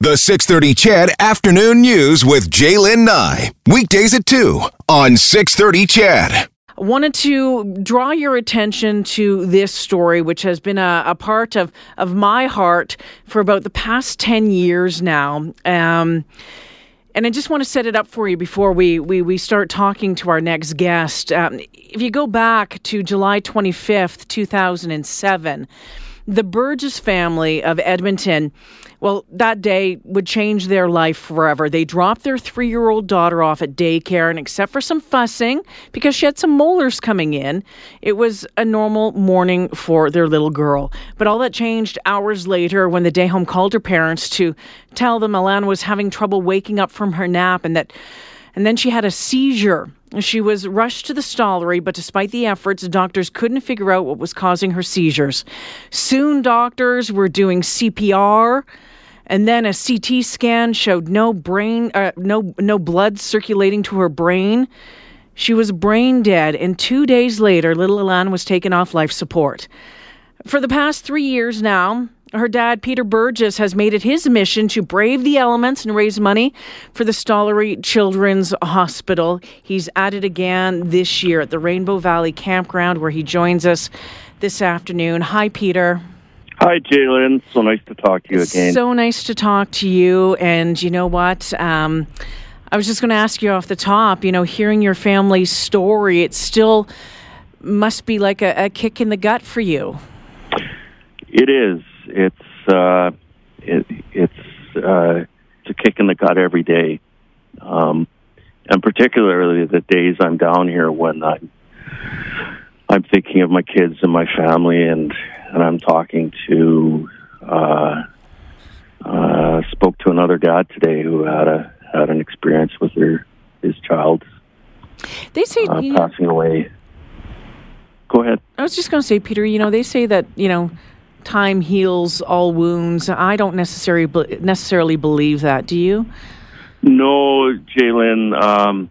The 630 CHED Afternoon News with J'lyn Nye. Weekdays at 2 on 630 CHED. wanted to draw your attention to this story, which has been a, a part of, of my heart for about the past 10 years now. Um, and I just want to set it up for you before we, we, we start talking to our next guest. Um, if you go back to July 25th, 2007, the Burgess family of Edmonton, well, that day would change their life forever. They dropped their three year old daughter off at daycare, and except for some fussing because she had some molars coming in, it was a normal morning for their little girl. But all that changed hours later when the day home called her parents to tell them Alana was having trouble waking up from her nap and that. And then she had a seizure. She was rushed to the Stollery, but despite the efforts, doctors couldn't figure out what was causing her seizures. Soon, doctors were doing CPR, and then a CT scan showed no brain, uh, no no blood circulating to her brain. She was brain dead, and two days later, little Alana was taken off life support. For the past three years now, her dad, Peter Burgess, has made it his mission to brave the elements and raise money for the Stollery Children's Hospital. He's at it again this year at the Rainbow Valley Campground, where he joins us this afternoon. Hi, Peter. Hi, J'lyn. So nice to talk to you again. So nice to talk to you. And you know what? Um, I was just going to ask you off the top, you know, hearing your family's story, it still must be like a, a kick in the gut for you. It is. It's uh, it, it's uh, it's a kick in the gut every day, um, and particularly the days I'm down here when I'm I'm thinking of my kids and my family, and and I'm talking to uh, uh, spoke to another dad today who had a had an experience with their his child They say, uh, know, passing away. Go ahead. I was just going to say, Peter, you know, they say that, you know, time heals all wounds. I don't necessarily necessarily believe that. Do you? No, J'lyn. Um,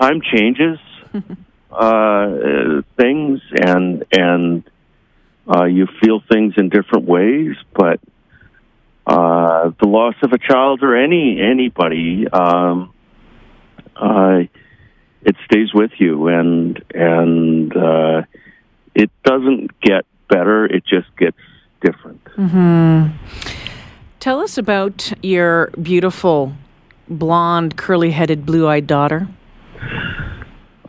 time changes uh, things, and and uh, you feel things in different ways. But uh, the loss of a child or any anybody, um, uh, it stays with you, and and uh, it doesn't get better. It just gets different. Tell us about your beautiful, blonde, curly-headed, blue-eyed daughter.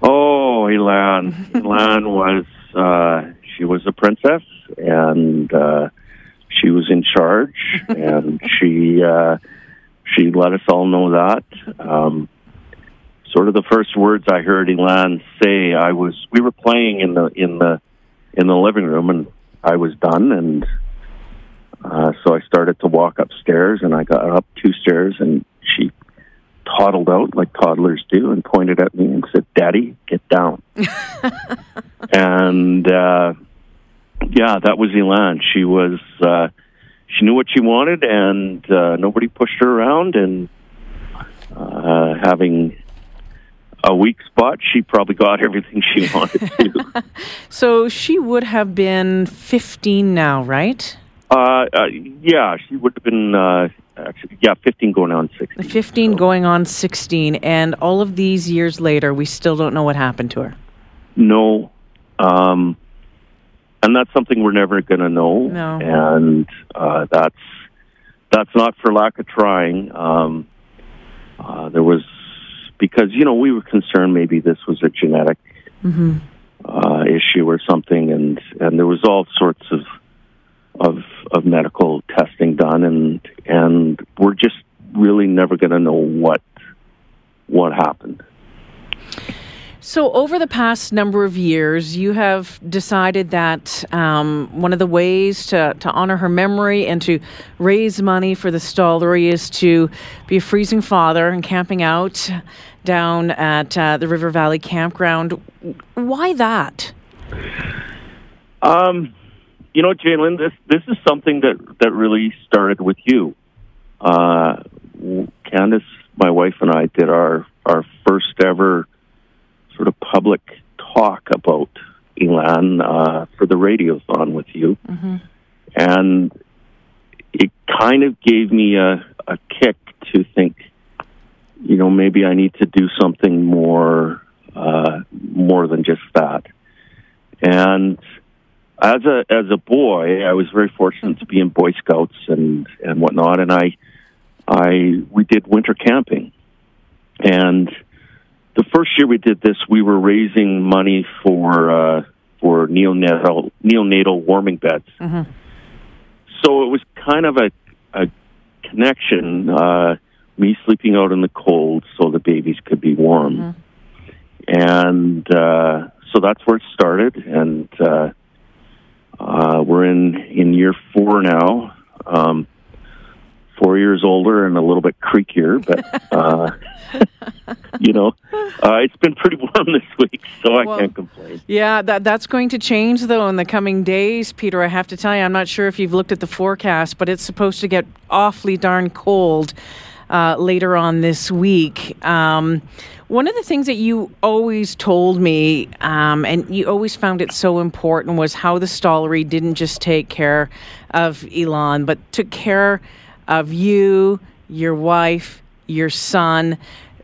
Oh, Elan. Elan was uh she was a princess and uh she was in charge and she uh she let us all know that. Um sort of the first words I heard Elan say, I was we were playing in the in the in the living room and I was done and uh so I started to walk upstairs and I got up two stairs and she toddled out like toddlers do and pointed at me and said, Daddy, get down. and uh, yeah, that was Elan. She was, uh, she knew what she wanted and uh, nobody pushed her around. And uh, having a weak spot, she probably got everything she wanted to. So she would have been 15 now, right? uh, uh, yeah, she would have been, uh, actually, yeah, 15 going on 16. 15 So- going on 16. And all of these years later, we still don't know what happened to her. No. Um, and that's something we're never going to know. No. And uh, that's that's not for lack of trying. Um, uh, there was because you know we were concerned maybe this was a genetic uh, issue or something, and and there was all sorts of of of medical testing done, and and we're just really never going to know what what happened. So, over the past number of years, you have decided that um, one of the ways to, to honor her memory and to raise money for the Stollery is to be a freezing father and camping out down at uh, the River Valley Campground. Why that? Um, you know, J'lyn, this this is something that that really started with you. Uh, Candace, my wife, and I did our our first ever sort of public talk about Elan uh, for the radiothon with you, and it kind of gave me a a kick to think, you know, maybe I need to do something more, uh, more than just that. And as a as a boy, I was very fortunate to be in Boy Scouts and and whatnot, and I I we did winter camping, and the first year we did this, we were raising money for uh, for neonatal neonatal warming beds. Mm-hmm. So it was kind of a a connection. Uh, me sleeping out in the cold so the babies could be warm, Mhm. and uh, so that's where it started. And uh, uh, we're in in year four now. Um, four years older and a little bit creakier, but uh, you know, uh, it's been pretty warm this week, so I Well, can't complain. Yeah, that that's going to change though in the coming days, Peter. I have to tell you, I'm not sure if you've looked at the forecast, but it's supposed to get awfully darn cold uh, later on this week. Um, one of the things that you always told me, um, and you always found it so important, was how the Stollery didn't just take care of Elon, but took care of you, your wife, your son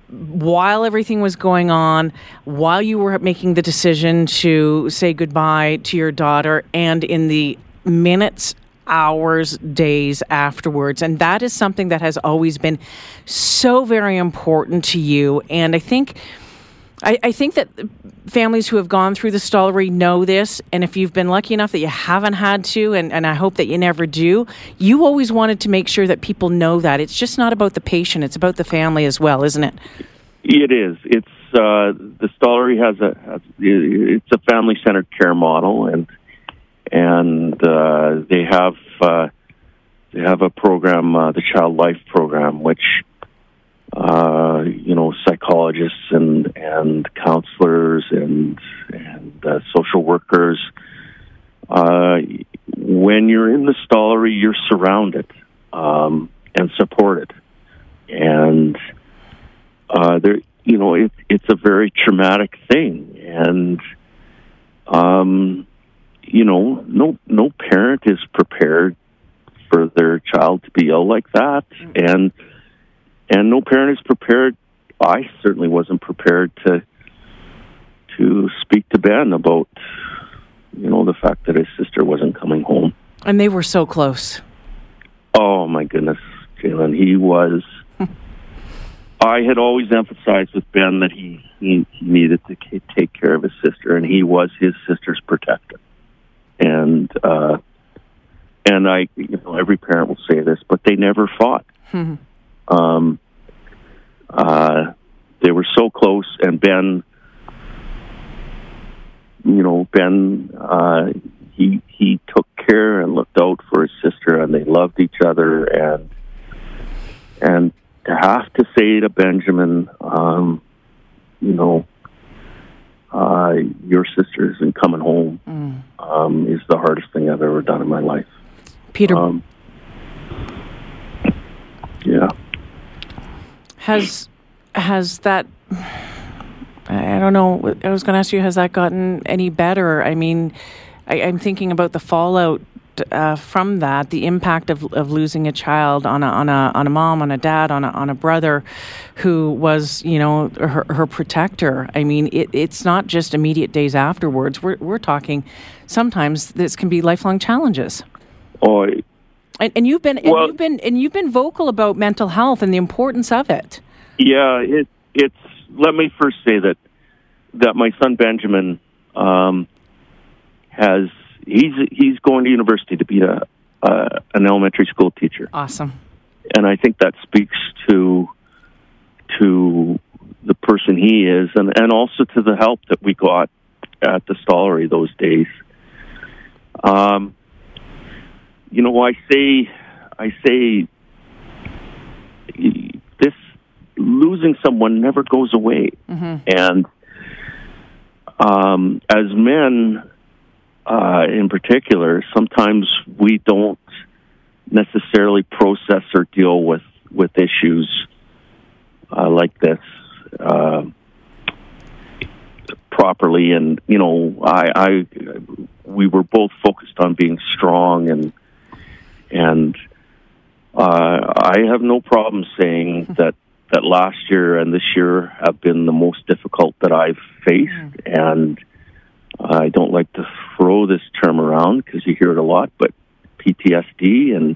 while everything was going on, while you were making the decision to say goodbye to your daughter, and in the minutes, hours, days afterwards. And that is something that has always been so very important to you. And I think. I, I think that families who have gone through the Stollery know this, and if you've been lucky enough that you haven't had to, and, and I hope that you never do, you always wanted to make sure that people know that. It's just not about the patient, it's about the family as well, isn't it? It is. It's uh, the Stollery has a has, it's a family centered care model, and and uh, they have uh, they have a program, uh, the Child Life Program, which uh, you know psychologists and and counselors and and uh, social workers. Uh, when you're in the Stollery, you're surrounded um, and supported, and uh, there, you know, it, it's a very traumatic thing, and um, you know, no no parent is prepared for their child to be ill like that, and and no parent is prepared. I certainly wasn't prepared to to speak to Ben about you know the fact that his sister wasn't coming home. And they were so close. Oh my goodness, J'lyn, he was. I had always emphasized with Ben that he, he needed to take care of his sister, and he was his sister's protector. And uh, and I, you know, every parent will say this, but they never fought. Um, uh, they were so close, and Ben, you know, Ben, uh, he he took care and looked out for his sister, and they loved each other, and and to have to say to Benjamin, um, you know, uh, your sister isn't coming home, um, is the hardest thing I've ever done in my life. Peter, Um, yeah. Has has that I don't know. I was going to ask you, has that gotten any better? I mean, I, I'm thinking about the fallout uh, from that, the impact of, of losing a child on a on a on a mom, on a dad, on a on a brother, who was you know her, her protector. I mean, it, it's not just immediate days afterwards. We're we're talking sometimes this can be lifelong challenges. Oh, And, and you've been and Well- you've been and you've been vocal about mental health and the importance of it. Yeah, it, it's. Let me first say that that my son Benjamin um, has he's he's going to university to be a uh, an elementary school teacher, Awesome. and I think that speaks to to the person he is, and and also to the help that we got at the Stollery those days. Um, you know, I say, I say, this losing someone never goes away, and um, as men, uh, in particular, sometimes we don't necessarily process or deal with with issues uh, like this uh, properly. And you know, I, I we were both focused on being strong and and uh, I have no problem saying that that last year and this year have been the most difficult that I've faced, mm. and I don't like to throw this term around because you hear it a lot, but PTSD and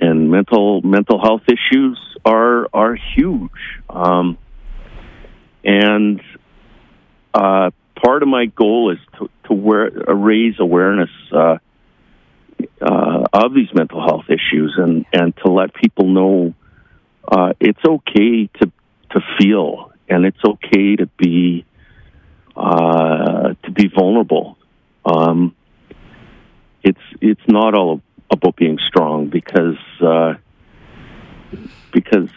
and mental mental health issues are are huge. Um, and uh, part of my goal is to to wear, uh, raise awareness uh, uh, of these mental health issues and and to let people know uh, it's okay to to feel and it's okay to be uh, to be vulnerable. Um, it's it's not all about being strong because uh, because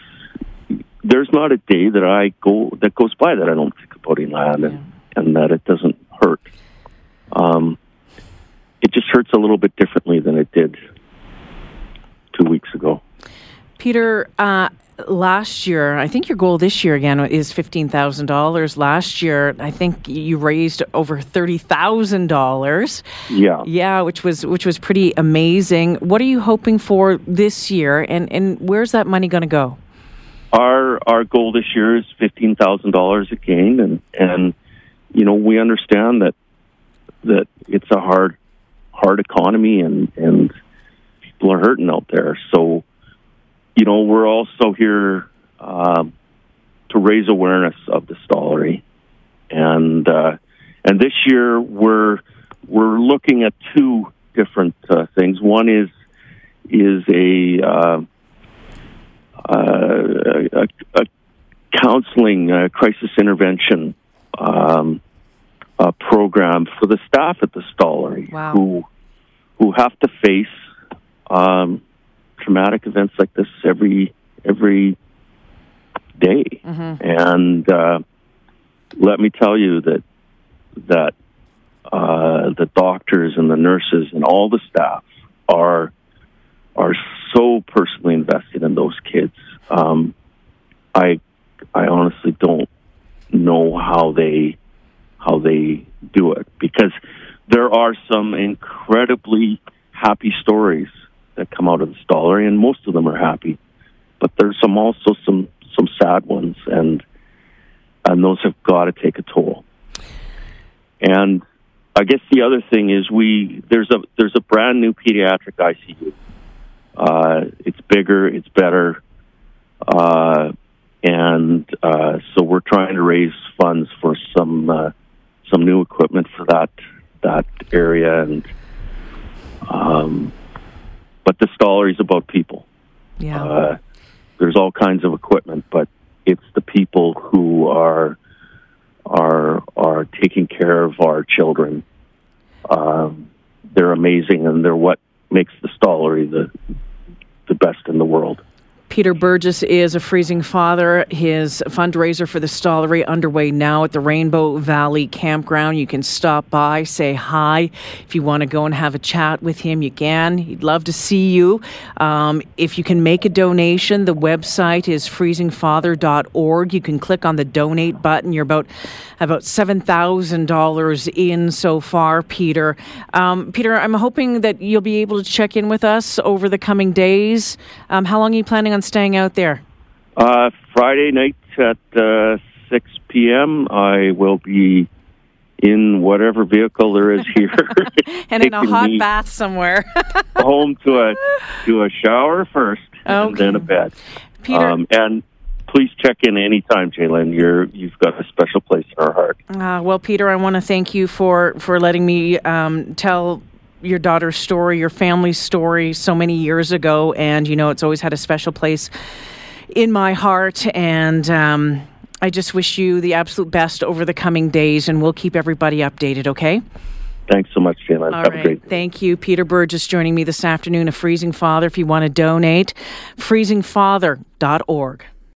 there's not a day that I go that goes by that I don't think about Elan and, and that it doesn't hurt. Um, hurts a little bit differently than it did two weeks ago. Peter, uh, last year, I think your goal this year again is fifteen thousand dollars. Last year, I think you raised over thirty thousand dollars. Yeah, yeah, which was which was pretty amazing. What are you hoping for this year, and and where's that money going to go? Our our goal this year is fifteen thousand dollars again, and and you know we understand that that it's a hard hard economy and and people are hurting out there, so you know, we're also here um, to raise awareness of the Stollery, and uh, and this year we're we're looking at two different uh, things. One is is a, uh, a, a counseling uh, crisis intervention um, program for the staff at the Stollery wow. who who have to face um, traumatic events like this every every day. Mm-hmm. and uh, let me tell you that that uh, the doctors and the nurses and all the staff are are so personally invested in those kids. Um, I I honestly don't know how they how they do it because there are some incredibly happy stories that come out of the Stollery, and most of them are happy. But there's some also some some sad ones, and and those have got to take a toll. And I guess the other thing is we there's a there's a brand new pediatric ICU. Uh, it's bigger, it's better, uh, and uh, so we're trying to raise funds for some uh, some new equipment for that that area and. Um, but the Stollery is about people. Yeah. Uh, there's all kinds of equipment, but it's the people who are are are taking care of our children. Um, they're amazing, and they're what makes the Stollery the the best in the world. Peter Burgess is a freezing father. His fundraiser for the Stollery underway now at the Rainbow Valley Campground. You can stop by, say hi. If you want to go and have a chat with him, you can. He'd love to see you. Um, if you can make a donation, the website is freezingfather.org. You can click on the donate button. You're about about seven thousand dollars in so far, Peter. Um, Peter, I'm hoping that you'll be able to check in with us over the coming days. Um, how long are you planning on staying out there? Uh, Friday night at uh, 6 p.m. I will be in whatever vehicle there is here, and in a hot bath somewhere. home to a to a shower first, okay. and then a bed. Peter, um, and please check in anytime, J'lyn. You're you've got a special place in our heart. Uh, well, Peter, I want to thank you for for letting me um, tell your daughter's story, your family's story so many years ago, and you know it's always had a special place in my heart. And um, I just wish you the absolute best over the coming days, and we'll keep everybody updated. Okay. Thanks so much, J'lyn. Have right. a great day. Thank you. Peter Burgess joining me this afternoon, a Freezing Father. If you want to donate, freezingfather.org.